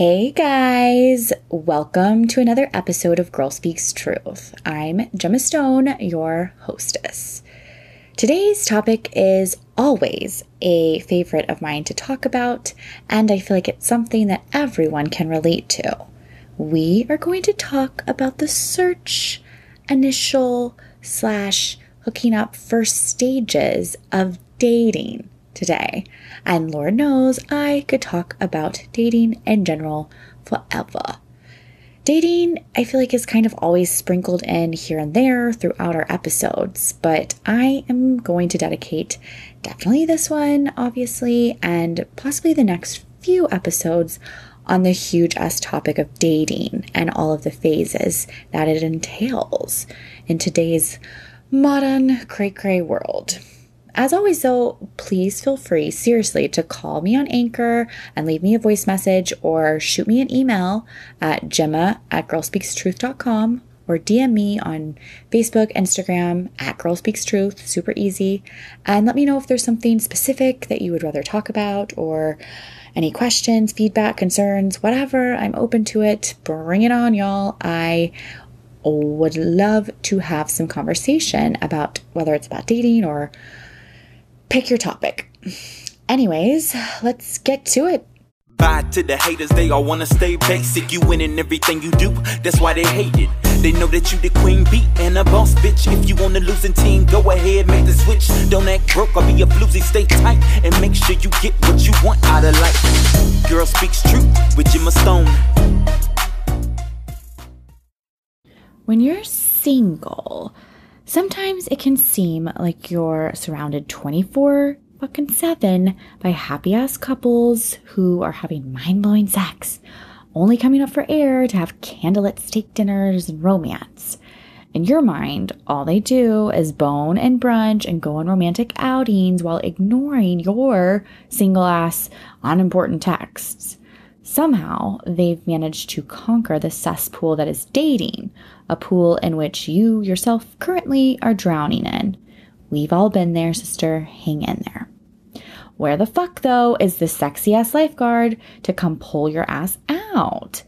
Hey guys, welcome to another episode of Girl Speaks Truth. I'm Gemma Stone, your hostess. Today's topic is always a favorite of mine to talk about, and I feel like it's something that everyone can relate to. We are going to talk about the search, initial, slash, hooking up first stages of dating today. And Lord knows I could talk about dating in general forever. Dating, I feel like, is kind of always sprinkled in here and there throughout our episodes, but I am going to dedicate definitely this one, obviously, and possibly the next few episodes on the huge S topic of dating and all of the phases that it entails in today's modern cray cray world. As always, though, please feel free, seriously, to call me on Anchor and leave me a voice message or shoot me an email at gemma at girlspeakstruth.com or DM me on Facebook, Instagram at Girl Speaks Truth, super easy. And let me know if there's something specific that you would rather talk about or any questions, feedback, concerns, whatever. I'm open to it. Bring it on, y'all. I would love to have some conversation about whether it's about dating or pick your topic. Anyways, let's get to it. Bye to the haters, they all wanna stay basic. You win in everything you do, that's why they hate it. They know that you the queen bee and a boss bitch. If you on the losing team, go ahead, make the switch. Don't act broke or be a floozy, stay tight and make sure you get what you want out of life. Girl speaks truth with Gemma Stone. When you're single, Sometimes it can seem like you're surrounded 24 fucking 7 by happy ass couples who are having mind blowing sex, only coming up for air to have candlelit steak dinners and romance. In your mind, all they do is bone and brunch and go on romantic outings while ignoring your single ass unimportant texts. Somehow, they've managed to conquer the cesspool that is dating, a pool in which you yourself currently are drowning in. We've all been there, sister. Hang in there. Where the fuck, though, is the sexy ass lifeguard to come pull your ass out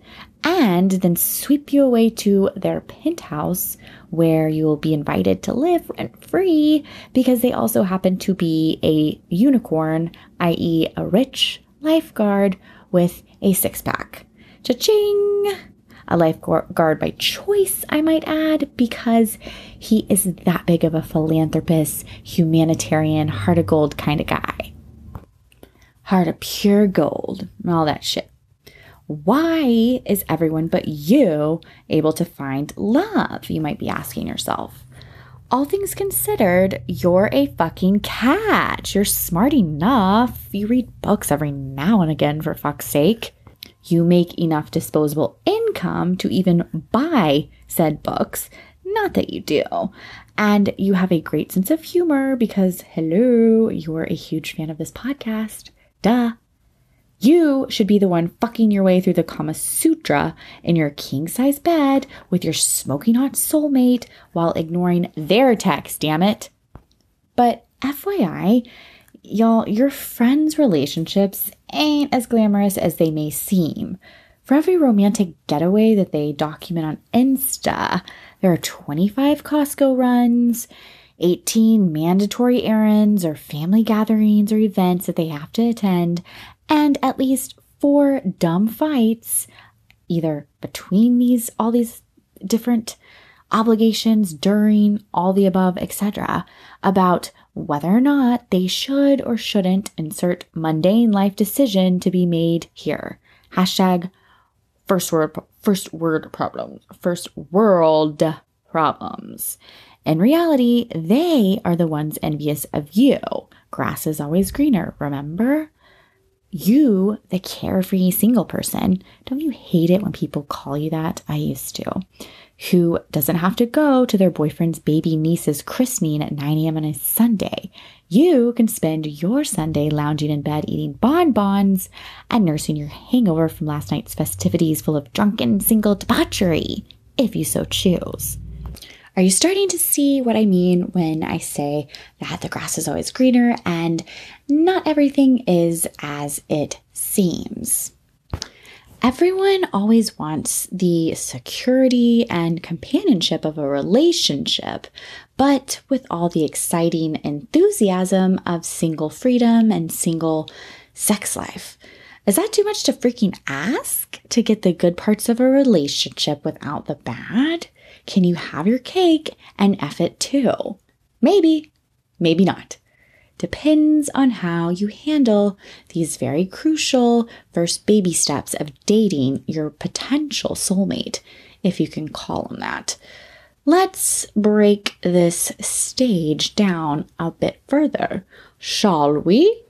and then sweep you away to their penthouse where you will be invited to live rent free because they also happen to be a unicorn, i.e., a rich lifeguard with a six pack. Cha-ching! A lifeguard by choice, I might add, because he is that big of a philanthropist, humanitarian, heart of gold kind of guy. Heart of pure gold, all that shit. Why is everyone but you able to find love? You might be asking yourself all things considered, you're a fucking catch. You're smart enough. You read books every now and again, for fuck's sake. You make enough disposable income to even buy said books. Not that you do. And you have a great sense of humor because, hello, you're a huge fan of this podcast. Duh. You should be the one fucking your way through the Kama Sutra in your king size bed with your smoking hot soulmate while ignoring their text, damn it. But FYI, y'all, your friends' relationships ain't as glamorous as they may seem. For every romantic getaway that they document on Insta, there are 25 Costco runs, 18 mandatory errands or family gatherings or events that they have to attend, and at least four dumb fights, either between these, all these different obligations during all the above, etc., about whether or not they should or shouldn't insert mundane life decision to be made here. Hashtag first word, first word problems, first world problems. In reality, they are the ones envious of you. Grass is always greener, remember? You, the carefree single person, don't you hate it when people call you that? I used to. Who doesn't have to go to their boyfriend's baby niece's christening at 9 a.m. on a Sunday. You can spend your Sunday lounging in bed eating bonbons and nursing your hangover from last night's festivities full of drunken single debauchery, if you so choose. Are you starting to see what I mean when I say that the grass is always greener and not everything is as it seems? Everyone always wants the security and companionship of a relationship, but with all the exciting enthusiasm of single freedom and single sex life. Is that too much to freaking ask to get the good parts of a relationship without the bad? Can you have your cake and F it too? Maybe, maybe not depends on how you handle these very crucial first baby steps of dating your potential soulmate, if you can call them that. Let's break this stage down a bit further, shall we?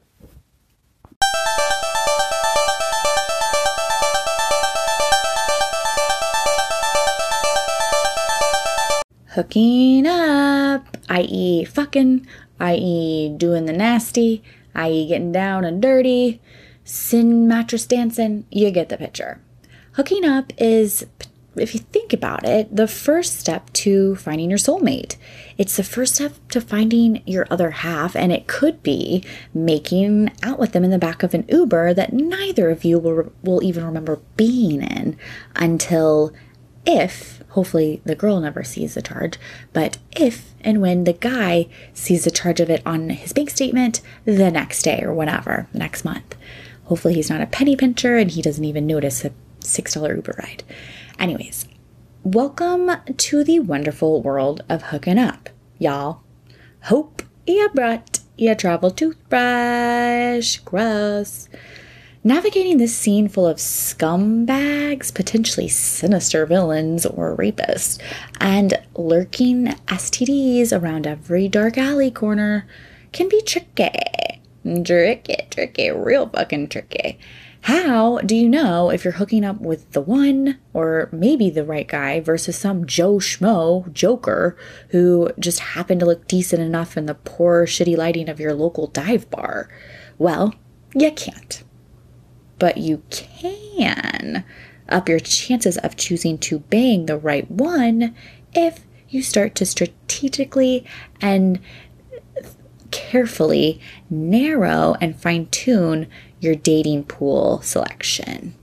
Hooking up, i.e., fucking i.e., doing the nasty, i.e., getting down and dirty, sin mattress dancing, you get the picture. Hooking up is, if you think about it, the first step to finding your soulmate. It's the first step to finding your other half, and it could be making out with them in the back of an Uber that neither of you will, will even remember being in until if Hopefully, the girl never sees the charge, but if and when the guy sees the charge of it on his bank statement the next day or whatever, next month. Hopefully, he's not a penny pincher and he doesn't even notice a $6 Uber ride. Anyways, welcome to the wonderful world of hooking up, y'all. Hope you brought your travel toothbrush. Gross. Navigating this scene full of scumbags, potentially sinister villains or rapists, and lurking STDs around every dark alley corner can be tricky. Tricky, tricky, real fucking tricky. How do you know if you're hooking up with the one or maybe the right guy versus some Joe Schmo joker who just happened to look decent enough in the poor, shitty lighting of your local dive bar? Well, you can't but you can up your chances of choosing to bang the right one if you start to strategically and carefully narrow and fine tune your dating pool selection.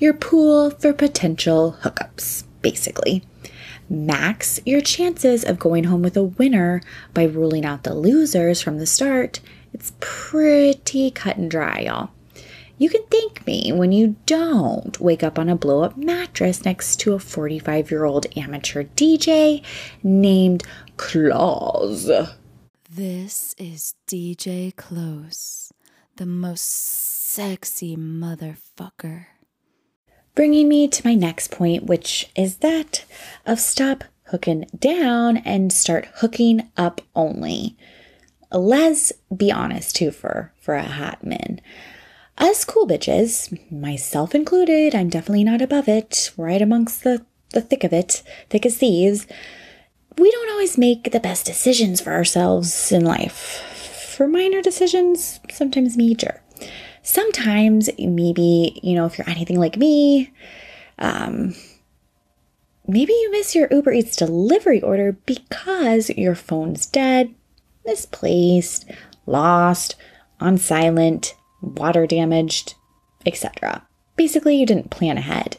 Your pool for potential hookups, basically. Max your chances of going home with a winner by ruling out the losers from the start. It's pretty cut and dry, y'all. You can thank me when you don't wake up on a blow up mattress next to a 45 year old amateur DJ named Claus. This is DJ Close, the most sexy motherfucker. Bringing me to my next point, which is that of stop hooking down and start hooking up only. Let's be honest too for, for a hot min. Us cool bitches, myself included, I'm definitely not above it, right amongst the, the thick of it, thick as thieves. We don't always make the best decisions for ourselves in life. For minor decisions, sometimes major. Sometimes, maybe, you know, if you're anything like me, um, maybe you miss your Uber Eats delivery order because your phone's dead, misplaced, lost, on silent, water damaged, etc. Basically, you didn't plan ahead.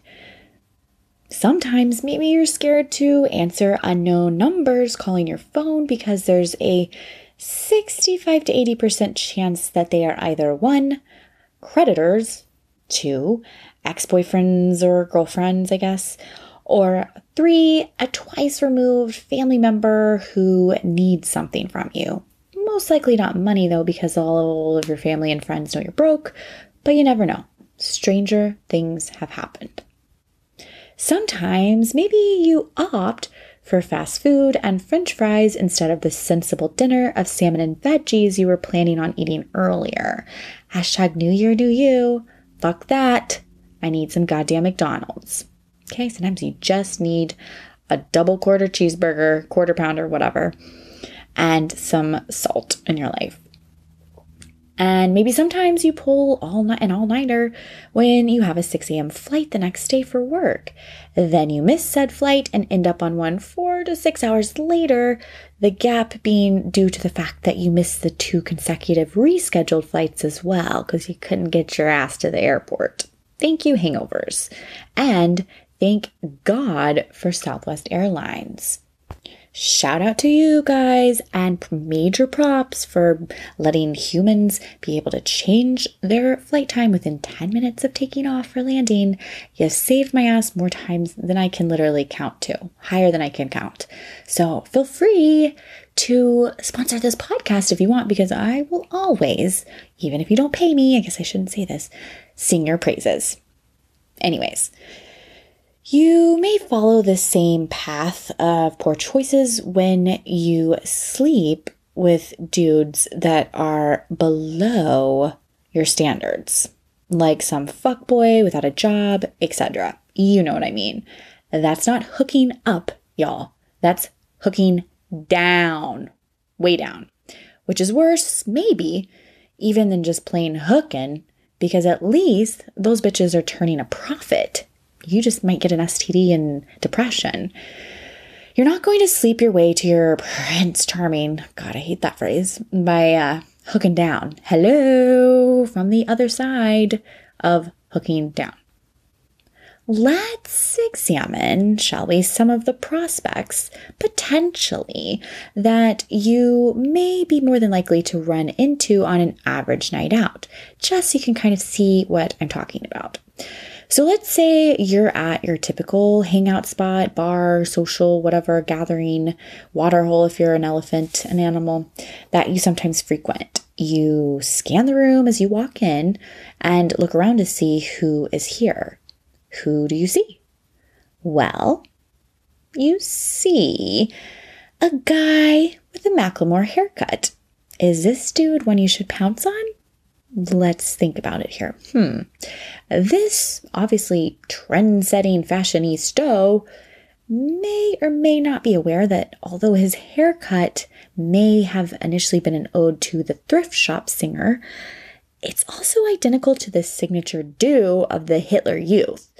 Sometimes maybe you're scared to answer unknown numbers calling your phone because there's a 65 to 80% chance that they are either one, creditors, two, ex boyfriends or girlfriends, I guess, or three, a twice removed family member who needs something from you. Most likely not money though, because all of your family and friends know you're broke, but you never know. Stranger things have happened. Sometimes maybe you opt for fast food and french fries instead of the sensible dinner of salmon and veggies you were planning on eating earlier. Hashtag New Year, New You. Fuck that. I need some goddamn McDonald's. Okay, sometimes you just need a double quarter cheeseburger, quarter pounder, whatever and some salt in your life. And maybe sometimes you pull all night an all nighter when you have a 6 a.m. flight the next day for work. Then you miss said flight and end up on one four to six hours later, the gap being due to the fact that you missed the two consecutive rescheduled flights as well because you couldn't get your ass to the airport. Thank you, hangovers. And thank God for Southwest Airlines. Shout out to you guys and major props for letting humans be able to change their flight time within 10 minutes of taking off or landing. You saved my ass more times than I can literally count to, higher than I can count. So feel free to sponsor this podcast if you want, because I will always, even if you don't pay me, I guess I shouldn't say this, sing your praises. Anyways, you may follow the same path of poor choices when you sleep with dudes that are below your standards, like some fuckboy without a job, etc. You know what I mean. That's not hooking up, y'all. That's hooking down, way down, which is worse, maybe, even than just plain hooking, because at least those bitches are turning a profit you just might get an STD and depression. You're not going to sleep your way to your Prince Charming, God, I hate that phrase, by uh, hooking down. Hello, from the other side of hooking down. Let's examine, shall we, some of the prospects potentially that you may be more than likely to run into on an average night out, just so you can kind of see what I'm talking about. So let's say you're at your typical hangout spot, bar, social, whatever, gathering, waterhole if you're an elephant, an animal that you sometimes frequent. You scan the room as you walk in and look around to see who is here. Who do you see? Well, you see a guy with a Macklemore haircut. Is this dude one you should pounce on? Let's think about it here. Hmm. This obviously trend setting fashionista may or may not be aware that although his haircut may have initially been an ode to the thrift shop singer, it's also identical to the signature do of the Hitler Youth.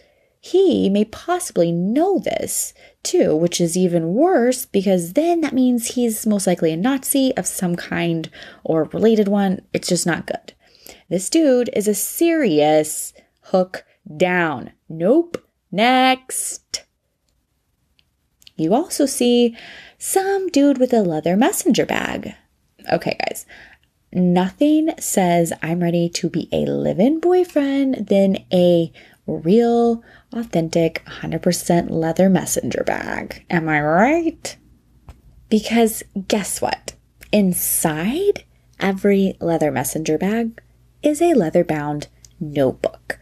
He may possibly know this too, which is even worse because then that means he's most likely a Nazi of some kind or related one. It's just not good. This dude is a serious hook down. Nope. Next. You also see some dude with a leather messenger bag. Okay, guys. Nothing says I'm ready to be a live in boyfriend than a real, authentic, 100% leather messenger bag. Am I right? Because guess what? Inside every leather messenger bag is a leather bound notebook.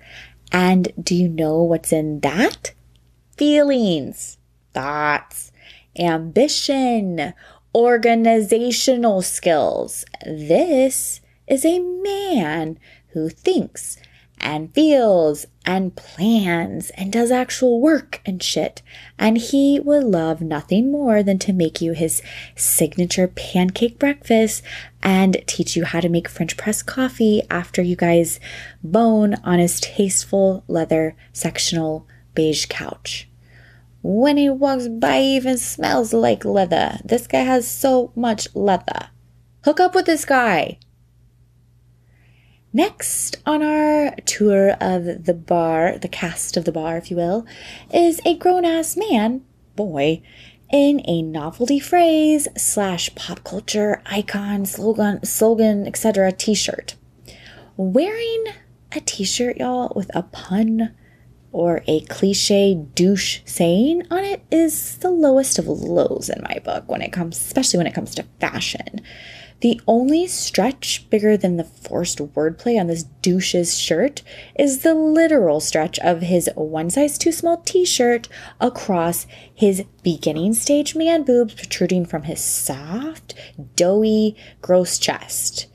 And do you know what's in that? Feelings, thoughts, ambition, organizational skills. This is a man who thinks and feels and plans and does actual work and shit. And he would love nothing more than to make you his signature pancake breakfast and teach you how to make French press coffee after you guys bone on his tasteful leather sectional beige couch. When he walks by, he even smells like leather. This guy has so much leather. Hook up with this guy. Next on our tour of the bar, the cast of the bar, if you will, is a grown ass man, boy, in a novelty phrase slash pop culture icon, slogan, slogan, etc. t shirt. Wearing a t shirt, y'all, with a pun or a cliche douche saying on it is the lowest of lows in my book when it comes, especially when it comes to fashion. The only stretch bigger than the forced wordplay on this douche's shirt is the literal stretch of his one size too small t shirt across his beginning stage man boobs protruding from his soft, doughy, gross chest.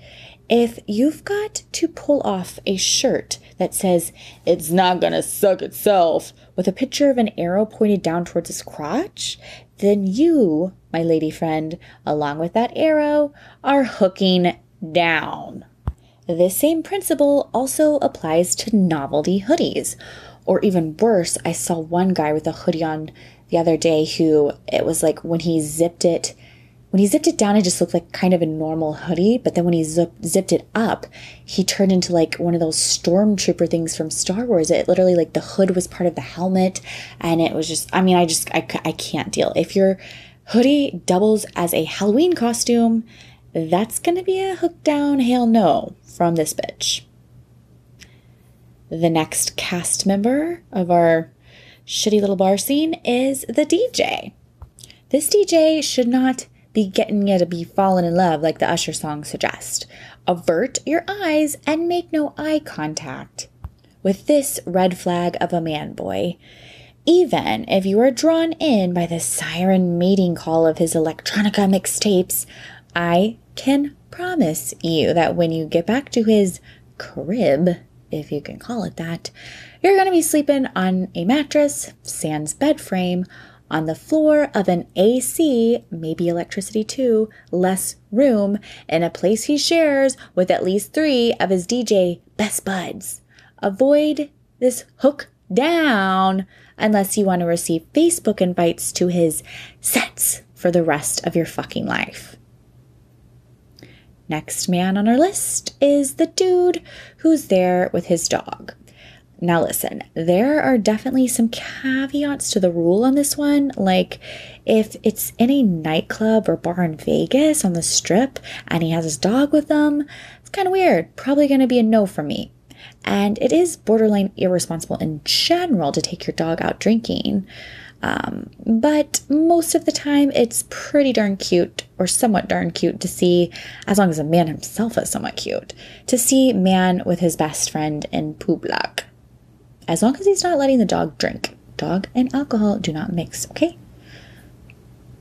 If you've got to pull off a shirt that says, it's not gonna suck itself, with a picture of an arrow pointed down towards his crotch, then you, my lady friend, along with that arrow, are hooking down. This same principle also applies to novelty hoodies. Or even worse, I saw one guy with a hoodie on the other day who it was like when he zipped it when he zipped it down, it just looked like kind of a normal hoodie. But then when he zip, zipped it up, he turned into like one of those stormtrooper things from Star Wars. It literally like the hood was part of the helmet, and it was just. I mean, I just I, I can't deal. If your hoodie doubles as a Halloween costume, that's gonna be a hook down hail no from this bitch. The next cast member of our shitty little bar scene is the DJ. This DJ should not be getting you to be falling in love like the Usher song suggests. Avert your eyes and make no eye contact with this red flag of a man boy. Even if you are drawn in by the siren mating call of his electronica mixtapes, I can promise you that when you get back to his crib, if you can call it that, you're going to be sleeping on a mattress, sans bed frame, on the floor of an AC, maybe electricity too, less room, in a place he shares with at least three of his DJ best buds. Avoid this hook down unless you want to receive Facebook invites to his sets for the rest of your fucking life. Next man on our list is the dude who's there with his dog. Now, listen, there are definitely some caveats to the rule on this one. Like, if it's in a nightclub or bar in Vegas on the strip and he has his dog with them, it's kind of weird. Probably going to be a no for me. And it is borderline irresponsible in general to take your dog out drinking. Um, but most of the time, it's pretty darn cute, or somewhat darn cute, to see, as long as the man himself is somewhat cute, to see man with his best friend in public as long as he's not letting the dog drink. Dog and alcohol do not mix, okay?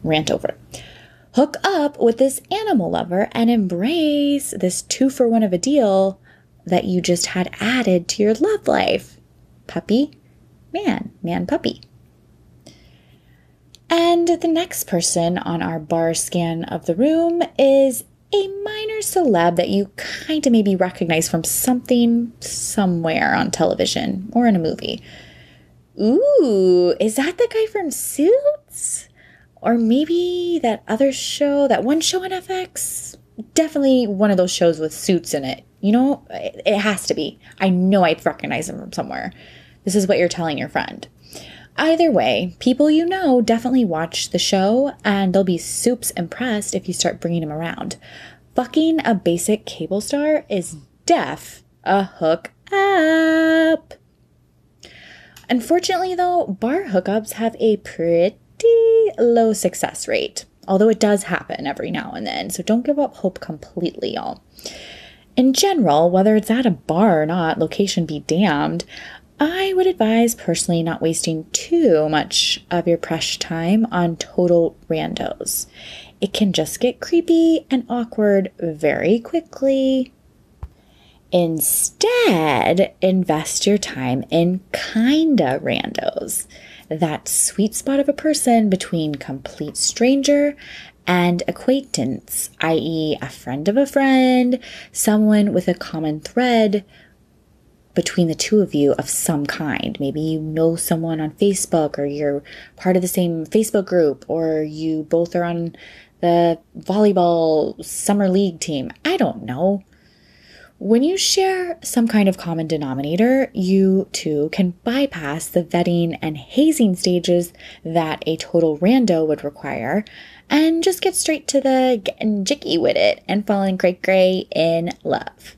Rant over. Hook up with this animal lover and embrace this two for one of a deal that you just had added to your love life. Puppy, man, man, puppy. And the next person on our bar scan of the room is a minor celeb that you kind of maybe recognize from something somewhere on television or in a movie. Ooh, is that the guy from Suits? Or maybe that other show, that one show on FX? Definitely one of those shows with suits in it. You know, it has to be. I know I'd recognize him from somewhere. This is what you're telling your friend. Either way, people you know definitely watch the show and they'll be soups impressed if you start bringing them around. Fucking a basic cable star is deaf a hook up. Unfortunately, though, bar hookups have a pretty low success rate, although it does happen every now and then, so don't give up hope completely, y'all. In general, whether it's at a bar or not, location be damned, I would advise personally not wasting too much of your precious time on total randos. It can just get creepy and awkward very quickly. Instead, invest your time in kinda randos. That sweet spot of a person between complete stranger and acquaintance, i.e., a friend of a friend, someone with a common thread between the two of you of some kind. Maybe you know someone on Facebook or you're part of the same Facebook group or you both are on the volleyball summer league team. I don't know. When you share some kind of common denominator, you too can bypass the vetting and hazing stages that a total rando would require and just get straight to the getting jicky with it and falling cray cray in love.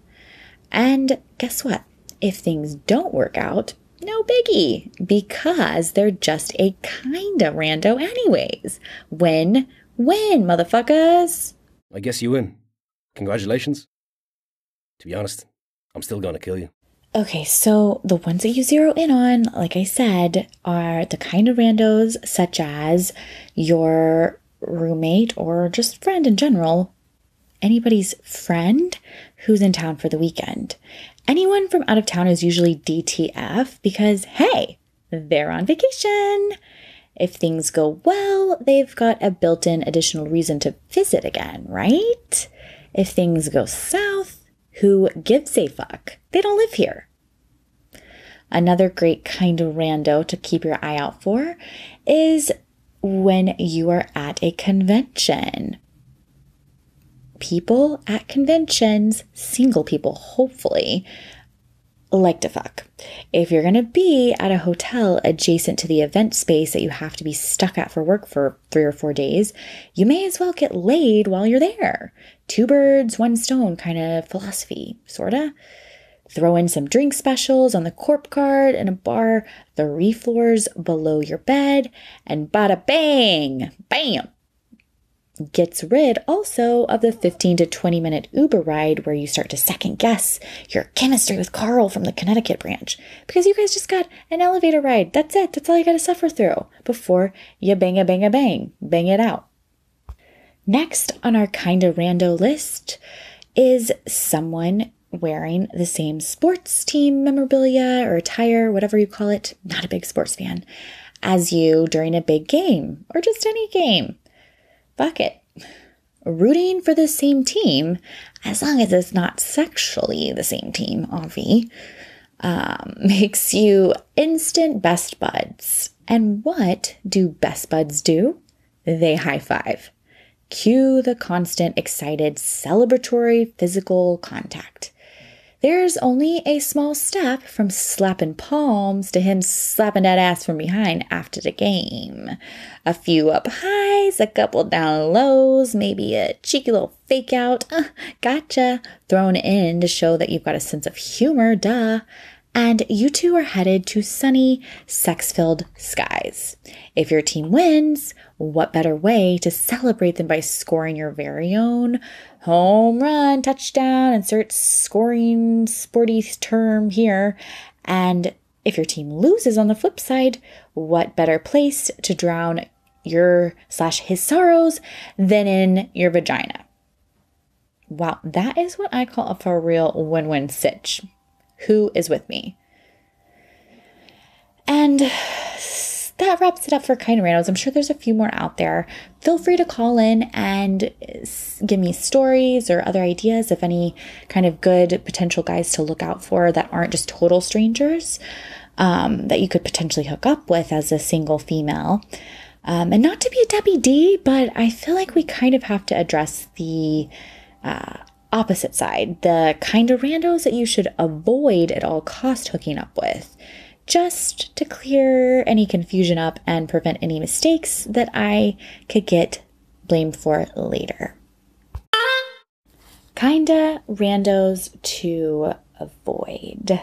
And guess what? If things don't work out, no biggie, because they're just a kinda rando anyways. Win, win, motherfuckers. I guess you win. Congratulations. To be honest, I'm still gonna kill you. Okay, so the ones that you zero in on, like I said, are the kind of randos such as your roommate or just friend in general, anybody's friend who's in town for the weekend. Anyone from out of town is usually DTF because, hey, they're on vacation. If things go well, they've got a built in additional reason to visit again, right? If things go south, who gives a fuck? They don't live here. Another great kind of rando to keep your eye out for is when you are at a convention. people at conventions, single people, hopefully, like to fuck. If you're going to be at a hotel adjacent to the event space that you have to be stuck at for work for three or four days, you may as well get laid while you're there. Two birds, one stone kind of philosophy, sorta. Throw in some drink specials on the corp card in a bar three floors below your bed, and bada bang, bam, gets rid also of the 15 to 20 minute Uber ride where you start to second guess your chemistry with Carl from the Connecticut branch because you guys just got an elevator ride. That's it. That's all you got to suffer through before you bang a bang a bang, bang it out. Next on our kinda rando list is someone wearing the same sports team memorabilia or attire, whatever you call it, not a big sports fan, as you during a big game or just any game fuck it. Rooting for the same team, as long as it's not sexually the same team, Avi, um, makes you instant best buds. And what do best buds do? They high five. Cue the constant, excited, celebratory physical contact. There's only a small step from slapping palms to him slapping that ass from behind after the game. A few up highs, a couple down lows, maybe a cheeky little fake out, uh, gotcha, thrown in to show that you've got a sense of humor, duh. And you two are headed to sunny, sex filled skies. If your team wins, what better way to celebrate than by scoring your very own home run, touchdown, insert scoring sporty term here. And if your team loses on the flip side, what better place to drown your slash his sorrows than in your vagina? Wow, that is what I call a for real win win sitch. Who is with me? And that wraps it up for Kind of Randos. I'm sure there's a few more out there. Feel free to call in and give me stories or other ideas of any kind of good potential guys to look out for that aren't just total strangers um, that you could potentially hook up with as a single female. Um, and not to be a Debbie D, but I feel like we kind of have to address the uh, opposite side, the kind of randos that you should avoid at all cost hooking up with just to clear any confusion up and prevent any mistakes that I could get blamed for later. Kinda randos to avoid.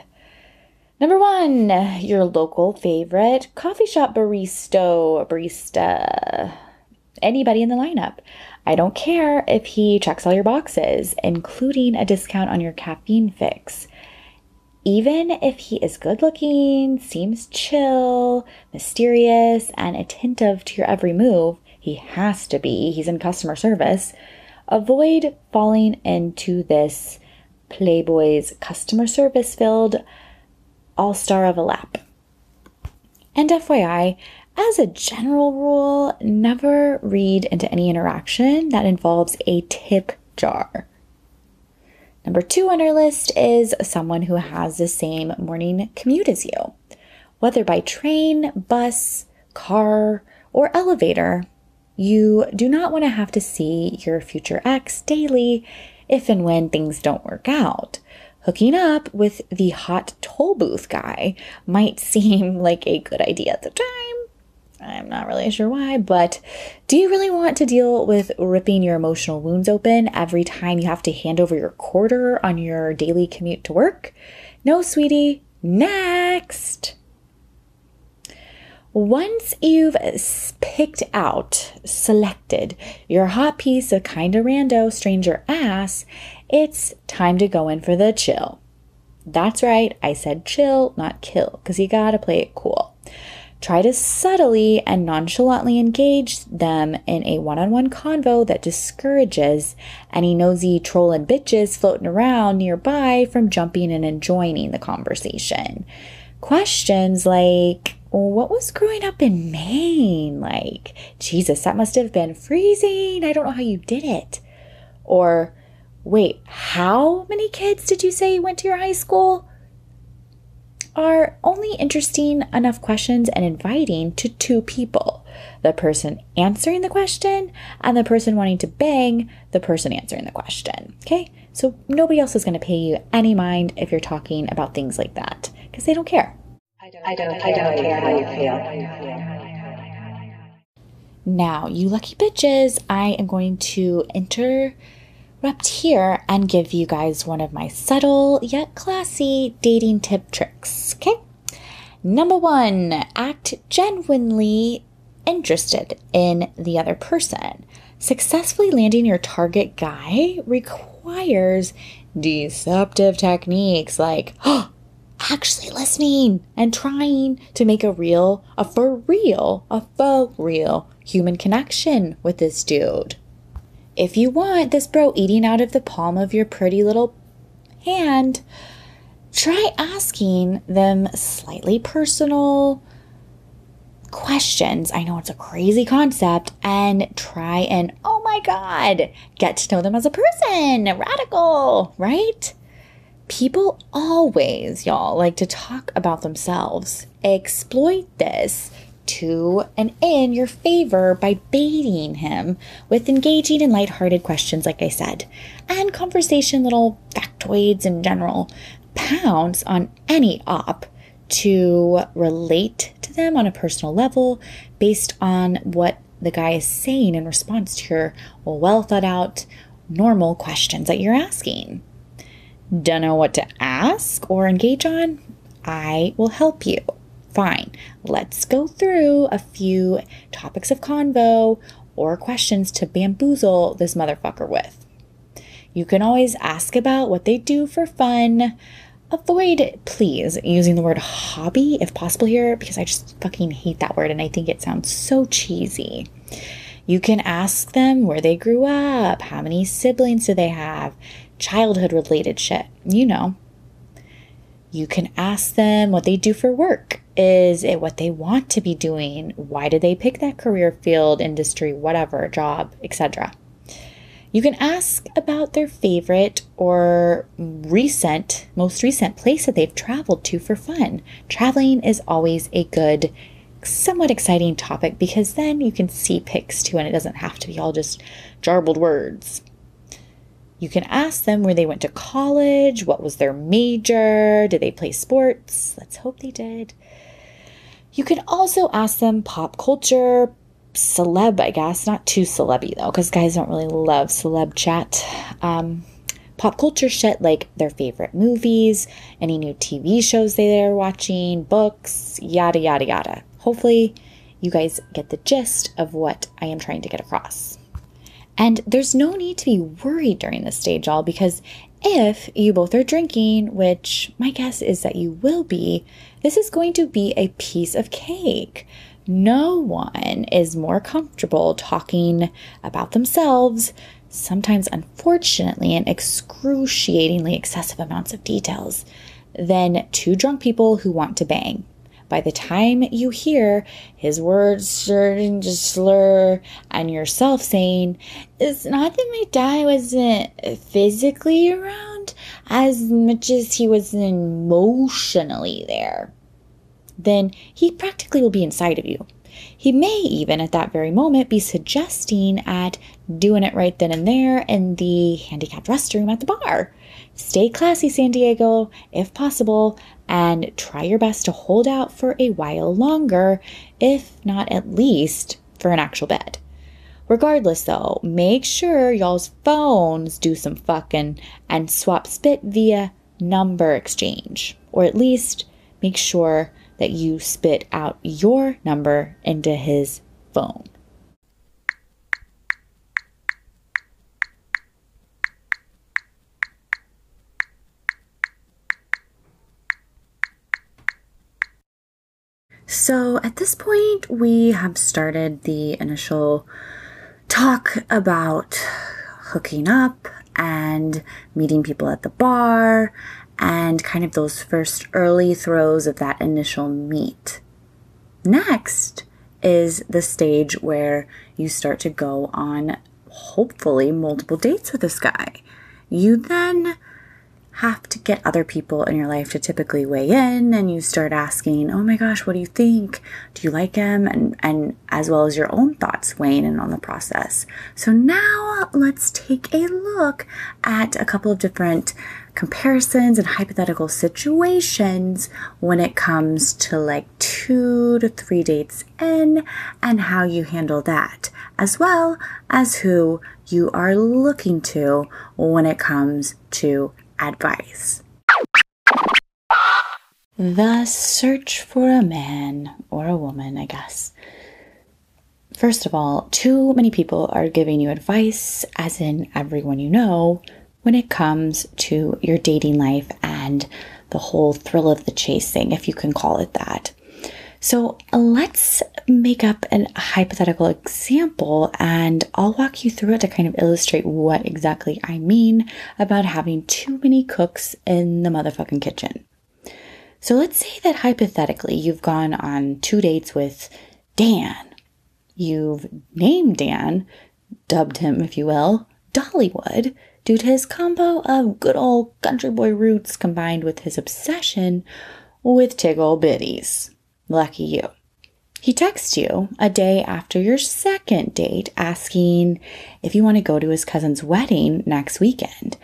Number one, your local favorite coffee shop barista, barista, anybody in the lineup. I don't care if he checks all your boxes, including a discount on your caffeine fix even if he is good looking, seems chill, mysterious, and attentive to your every move, he has to be, he's in customer service, avoid falling into this Playboy's customer service filled all star of a lap. And FYI, as a general rule, never read into any interaction that involves a tip jar. Number two on our list is someone who has the same morning commute as you. Whether by train, bus, car, or elevator, you do not want to have to see your future ex daily if and when things don't work out. Hooking up with the hot toll booth guy might seem like a good idea at the time, I'm not really sure why, but do you really want to deal with ripping your emotional wounds open every time you have to hand over your quarter on your daily commute to work? No, sweetie. Next. Once you've picked out, selected your hot piece of kinda rando stranger ass, it's time to go in for the chill. That's right, I said chill, not kill, because you gotta play it cool. Try to subtly and nonchalantly engage them in a one on one convo that discourages any nosy troll and bitches floating around nearby from jumping in and joining the conversation. Questions like, what was growing up in Maine like? Jesus, that must have been freezing. I don't know how you did it. Or, wait, how many kids did you say went to your high school? Are only interesting enough questions and inviting to two people the person answering the question and the person wanting to bang the person answering the question. Okay? So nobody else is going to pay you any mind if you're talking about things like that because they don't care. I don't, I don't, I don't care how you feel. Now, you lucky bitches, I am going to interrupt here and give you guys one of my subtle yet classy dating tip tricks. Okay? Number one, act genuinely interested in the other person. Successfully landing your target guy requires deceptive techniques like, oh, actually listening and trying to make a real, a for real, a faux real human connection with this dude. If you want this bro eating out of the palm of your pretty little hand, try asking them slightly personal questions. I know it's a crazy concept, and try and, oh my God, get to know them as a person. Radical, right? People always, y'all, like to talk about themselves. Exploit this to and in your favor by baiting him with engaging and lighthearted questions, like I said, and conversation little factoids in general. Pounce on any op to relate to them on a personal level based on what the guy is saying in response to your well thought out, normal questions that you're asking. Don't know what to ask or engage on? I will help you. Fine, let's go through a few topics of convo or questions to bamboozle this motherfucker with. You can always ask about what they do for fun. Avoid, please, using the word hobby if possible here because I just fucking hate that word and I think it sounds so cheesy. You can ask them where they grew up, how many siblings do they have, childhood related shit, you know. You can ask them what they do for work. Is it what they want to be doing? Why did they pick that career field, industry, whatever, job, etc.? You can ask about their favorite or recent, most recent place that they've traveled to for fun. Traveling is always a good, somewhat exciting topic because then you can see pics too and it doesn't have to be all just jarbled words. You can ask them where they went to college, what was their major, did they play sports? Let's hope they did. You can also ask them pop culture, celeb, I guess, not too celebby though, because guys don't really love celeb chat. Um, pop culture shit like their favorite movies, any new TV shows they're watching, books, yada, yada, yada. Hopefully, you guys get the gist of what I am trying to get across. And there's no need to be worried during this stage, all because if you both are drinking, which my guess is that you will be, this is going to be a piece of cake. No one is more comfortable talking about themselves, sometimes unfortunately in excruciatingly excessive amounts of details, than two drunk people who want to bang. By the time you hear his words starting to slur and yourself saying, It's not that my dad wasn't physically around as much as he was emotionally there, then he practically will be inside of you. He may even at that very moment be suggesting at doing it right then and there in the handicapped restroom at the bar. Stay classy, San Diego, if possible, and try your best to hold out for a while longer, if not at least for an actual bed. Regardless, though, make sure y'all's phones do some fucking and swap spit via number exchange, or at least make sure that you spit out your number into his phone. So at this point, we have started the initial talk about hooking up and meeting people at the bar and kind of those first early throes of that initial meet. Next is the stage where you start to go on hopefully multiple dates with this guy. You then have to get other people in your life to typically weigh in and you start asking, "Oh my gosh, what do you think? Do you like him?" and and as well as your own thoughts weighing in on the process. So now let's take a look at a couple of different comparisons and hypothetical situations when it comes to like 2 to 3 dates in and how you handle that as well as who you are looking to when it comes to advice. The search for a man or a woman, I guess. First of all, too many people are giving you advice, as in everyone you know, when it comes to your dating life and the whole thrill of the chase thing, if you can call it that. So let's make up a hypothetical example and I'll walk you through it to kind of illustrate what exactly I mean about having too many cooks in the motherfucking kitchen. So let's say that hypothetically you've gone on two dates with Dan. You've named Dan, dubbed him, if you will, Dollywood, due to his combo of good old country boy roots combined with his obsession with tickle bitties. Lucky you. He texts you a day after your second date asking if you want to go to his cousin's wedding next weekend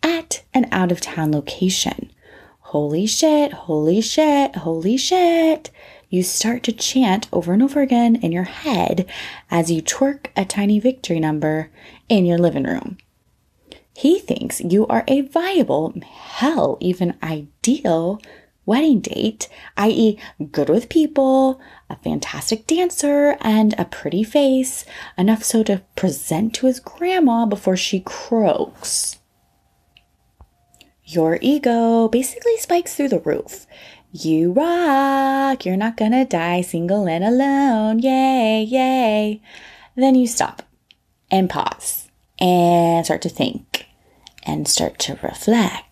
at an out of town location. Holy shit, holy shit, holy shit. You start to chant over and over again in your head as you twerk a tiny victory number in your living room. He thinks you are a viable, hell, even ideal wedding date, i.e., good with people, a fantastic dancer, and a pretty face, enough so to present to his grandma before she croaks. Your ego basically spikes through the roof. You rock, you're not gonna die single and alone, yay, yay. Then you stop and pause and start to think and start to reflect.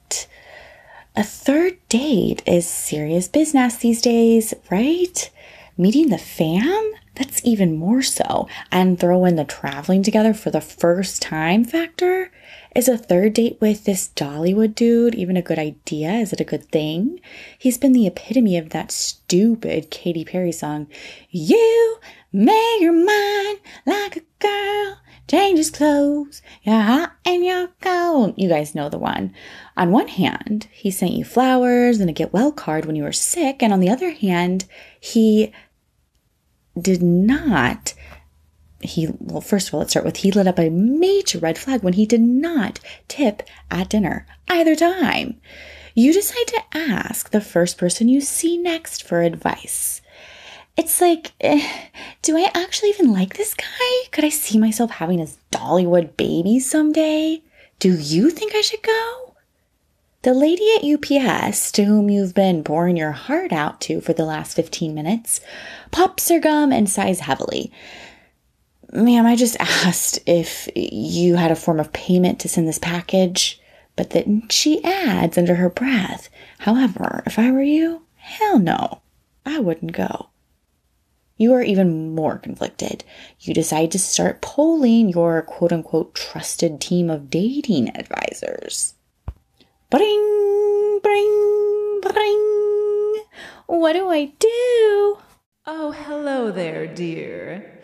A third date is serious business these days, right? Meeting the fam? That's even more so. And throw in the traveling together for the first time factor. Is a third date with this Dollywood dude even a good idea? Is it a good thing? He's been the epitome of that stupid Katy Perry song. You make your mind like a girl, change his clothes, you're hot and you're cold. You guys know the one. On one hand, he sent you flowers and a get well card when you were sick, and on the other hand, he did not he well first of all let's start with he lit up a major red flag when he did not tip at dinner either time you decide to ask the first person you see next for advice it's like eh, do i actually even like this guy could i see myself having his dollywood baby someday do you think i should go the lady at UPS, to whom you've been pouring your heart out to for the last 15 minutes, pops her gum and sighs heavily. Ma'am, I just asked if you had a form of payment to send this package, but then she adds under her breath, however, if I were you, hell no, I wouldn't go. You are even more conflicted. You decide to start polling your quote unquote trusted team of dating advisors. Bring, bring, bring. What do I do? Oh, hello there, dear.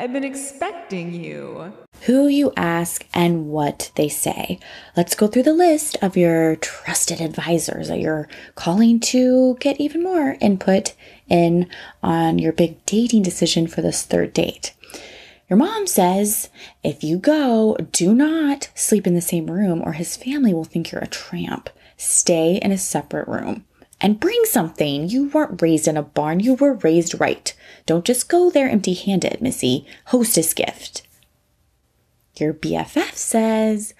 I've been expecting you. Who you ask and what they say. Let's go through the list of your trusted advisors that you're calling to get even more input in on your big dating decision for this third date. Your mom says if you go, do not sleep in the same room or his family will think you're a tramp. Stay in a separate room and bring something. You weren't raised in a barn, you were raised right. Don't just go there empty handed, Missy. Hostess gift. Your BFF says,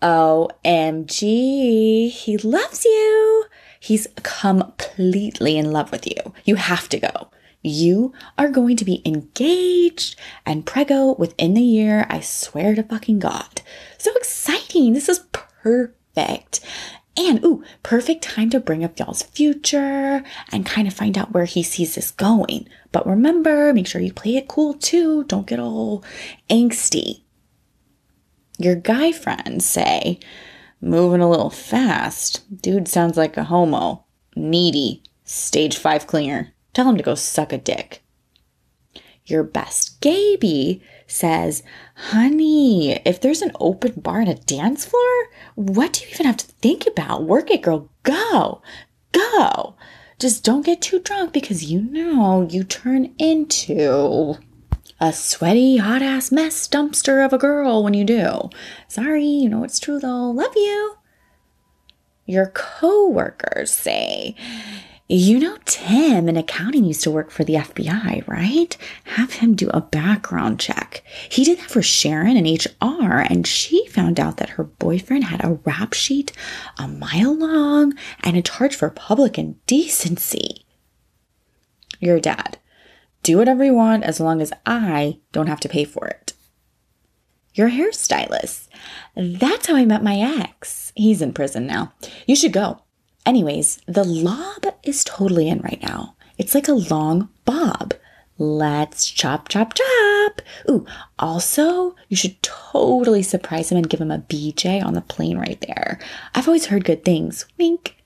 OMG, he loves you. He's completely in love with you. You have to go. You are going to be engaged and prego within the year. I swear to fucking God. So exciting. This is perfect. And ooh, perfect time to bring up y'all's future and kind of find out where he sees this going. But remember, make sure you play it cool too. Don't get all angsty. Your guy friends say, Moving a little fast. Dude sounds like a homo. Needy. Stage 5 clinger. Tell him to go suck a dick. Your best Gaby says, Honey, if there's an open bar and a dance floor, what do you even have to think about? Work it, girl. Go. Go. Just don't get too drunk because you know you turn into a sweaty, hot ass mess dumpster of a girl when you do. Sorry, you know it's true though. Love you. Your coworkers say, you know, Tim in accounting used to work for the FBI, right? Have him do a background check. He did that for Sharon in HR, and she found out that her boyfriend had a rap sheet a mile long and a charge for public indecency. Your dad. Do whatever you want as long as I don't have to pay for it. Your hairstylist. That's how I met my ex. He's in prison now. You should go. Anyways, the lob is totally in right now. It's like a long bob. Let's chop, chop, chop. Ooh, also, you should totally surprise him and give him a BJ on the plane right there. I've always heard good things. Wink.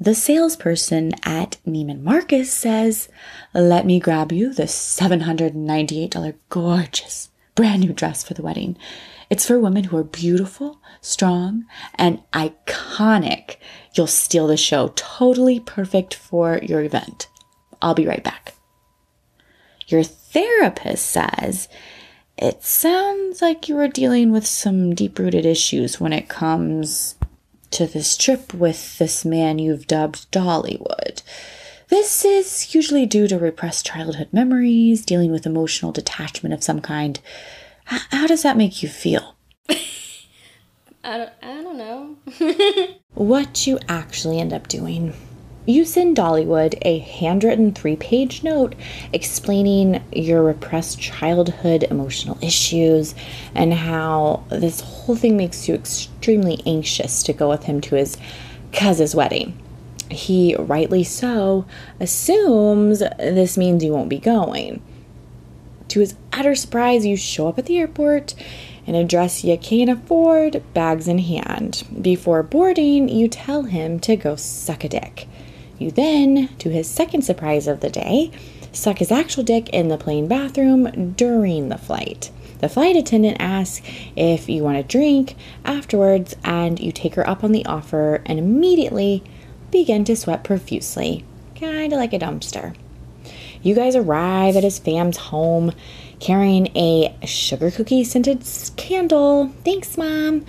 The salesperson at Neiman Marcus says, Let me grab you the $798 gorgeous brand new dress for the wedding. It's for women who are beautiful, strong, and iconic. You'll steal the show. Totally perfect for your event. I'll be right back. Your therapist says, It sounds like you are dealing with some deep rooted issues when it comes to this trip with this man you've dubbed Dollywood. This is usually due to repressed childhood memories, dealing with emotional detachment of some kind. H- how does that make you feel? I don't, I don't know. what you actually end up doing. You send Dollywood a handwritten three page note explaining your repressed childhood emotional issues and how this whole thing makes you extremely anxious to go with him to his cousin's wedding. He, rightly so, assumes this means you won't be going. To his utter surprise, you show up at the airport in a dress you can't afford, bags in hand. Before boarding, you tell him to go suck a dick. You then, to his second surprise of the day, suck his actual dick in the plane bathroom during the flight. The flight attendant asks if you want a drink afterwards, and you take her up on the offer and immediately begin to sweat profusely, kinda like a dumpster. You guys arrive at his fam's home carrying a sugar cookie scented candle. Thanks, Mom.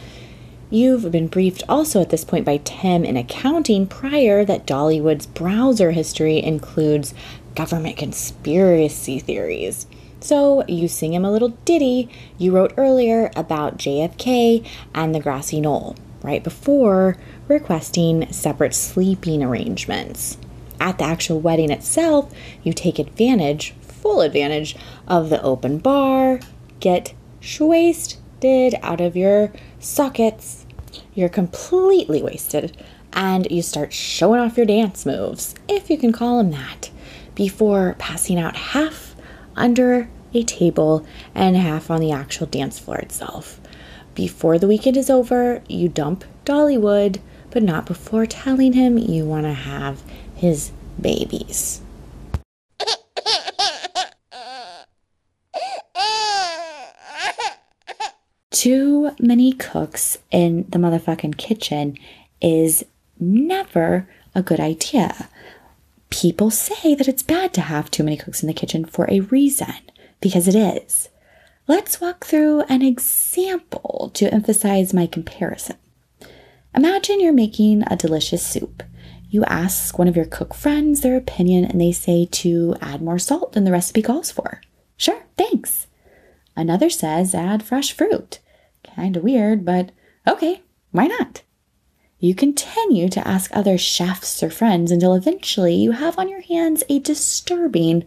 You've been briefed also at this point by Tim in accounting prior that Dollywood's browser history includes government conspiracy theories. So you sing him a little ditty you wrote earlier about JFK and the grassy knoll, right before requesting separate sleeping arrangements. At the actual wedding itself, you take advantage, full advantage, of the open bar, get wasted out of your sockets. You're completely wasted, and you start showing off your dance moves, if you can call them that, before passing out half under a table and half on the actual dance floor itself. Before the weekend is over, you dump Dollywood, but not before telling him you want to have his babies. Too many cooks in the motherfucking kitchen is never a good idea. People say that it's bad to have too many cooks in the kitchen for a reason, because it is. Let's walk through an example to emphasize my comparison. Imagine you're making a delicious soup. You ask one of your cook friends their opinion, and they say to add more salt than the recipe calls for. Sure, thanks. Another says add fresh fruit. Kinda weird, but okay, why not? You continue to ask other chefs or friends until eventually you have on your hands a disturbing,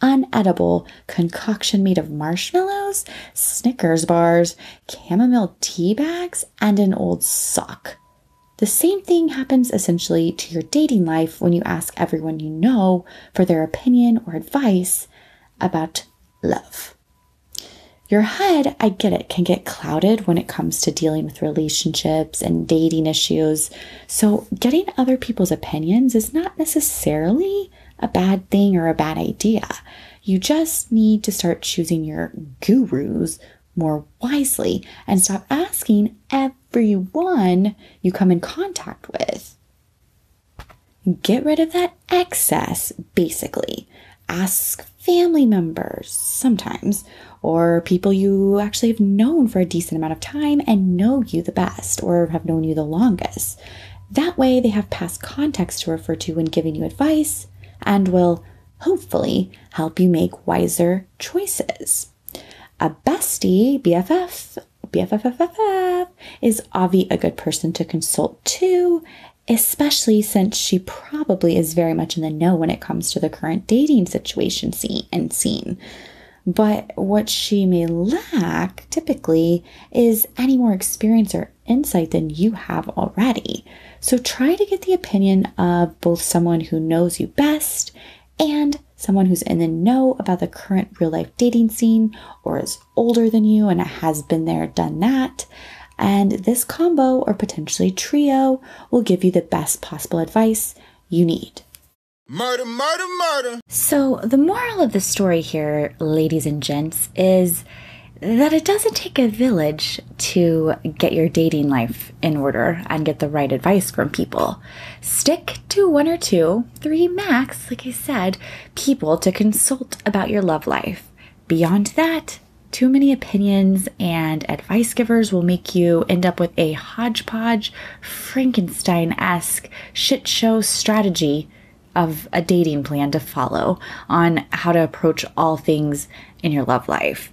unedible concoction made of marshmallows, Snickers bars, chamomile tea bags, and an old sock. The same thing happens essentially to your dating life when you ask everyone you know for their opinion or advice about love. Your head, I get it, can get clouded when it comes to dealing with relationships and dating issues. So, getting other people's opinions is not necessarily a bad thing or a bad idea. You just need to start choosing your gurus more wisely and stop asking everyone you come in contact with. Get rid of that excess, basically. Ask family members sometimes, or people you actually have known for a decent amount of time and know you the best or have known you the longest. That way, they have past context to refer to when giving you advice and will hopefully help you make wiser choices. A bestie, BFF, BFFFFF, is Avi a good person to consult too, especially since she probably is very much in the know when it comes to the current dating situation scene and scene. But what she may lack typically is any more experience or insight than you have already. So try to get the opinion of both someone who knows you best and someone who's in the know about the current real life dating scene or is older than you and has been there, done that. And this combo or potentially trio will give you the best possible advice you need. Murder, murder, murder. So, the moral of the story here, ladies and gents, is that it doesn't take a village to get your dating life in order and get the right advice from people. Stick to one or two, three max, like I said, people to consult about your love life. Beyond that, too many opinions and advice givers will make you end up with a hodgepodge, Frankenstein esque shit show strategy of a dating plan to follow on how to approach all things in your love life.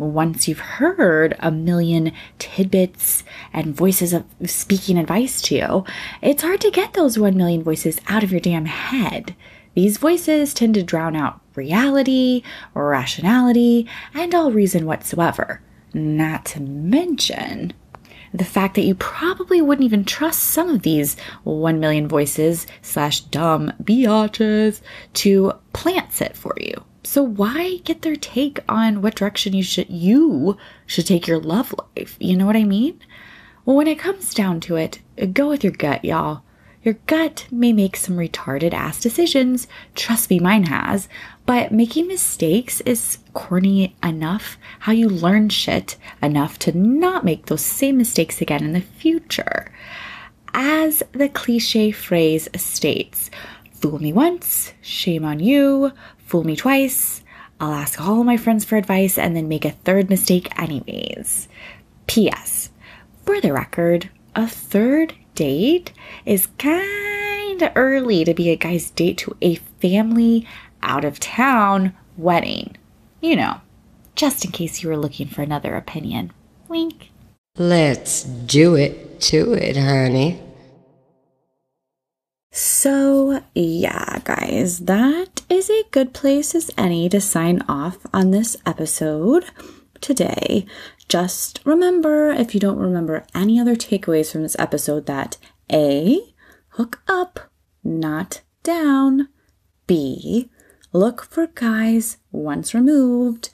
Once you've heard a million tidbits and voices of speaking advice to you, it's hard to get those one million voices out of your damn head. These voices tend to drown out reality, rationality, and all reason whatsoever. Not to mention the fact that you probably wouldn't even trust some of these 1 million voices slash dumb biatches to plant sit for you. So why get their take on what direction you should you should take your love life? You know what I mean? Well, when it comes down to it, go with your gut, y'all. Your gut may make some retarded ass decisions, trust me, mine has, but making mistakes is corny enough how you learn shit enough to not make those same mistakes again in the future. As the cliche phrase states, fool me once, shame on you, fool me twice, I'll ask all my friends for advice and then make a third mistake anyways. P.S. For the record, a third date is kind of early to be a guy's date to a family out of town wedding. You know, just in case you were looking for another opinion. Wink. Let's do it to it, honey. So, yeah, guys, that is a good place as any to sign off on this episode today. Just remember, if you don't remember any other takeaways from this episode, that A, hook up, not down. B, look for guys once removed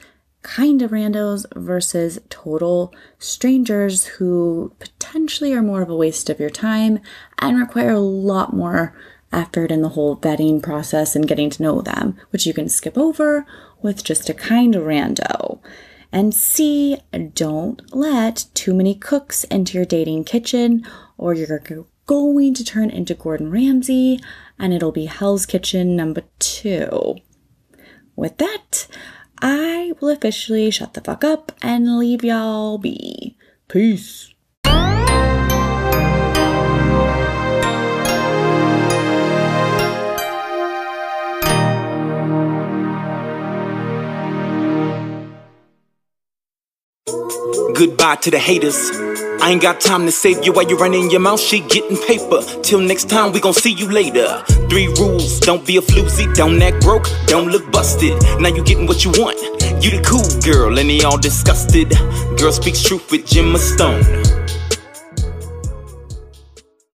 kind of randos versus total strangers who potentially are more of a waste of your time and require a lot more effort in the whole vetting process and getting to know them, which you can skip over with just a kind of rando. And C, don't let too many cooks into your dating kitchen or you're going to turn into Gordon Ramsay and it'll be Hell's Kitchen number two. With that, I will officially shut the fuck up and leave y'all be. Peace. Goodbye to the haters. I ain't got time to save you while you running your mouth. She getting paper. Till next time, we gon' see you later. Three rules: don't be a floozy, don't act broke, don't look busted. Now you getting what you want. You the cool girl, and they all disgusted. Girl speaks truth with Gemma Stone.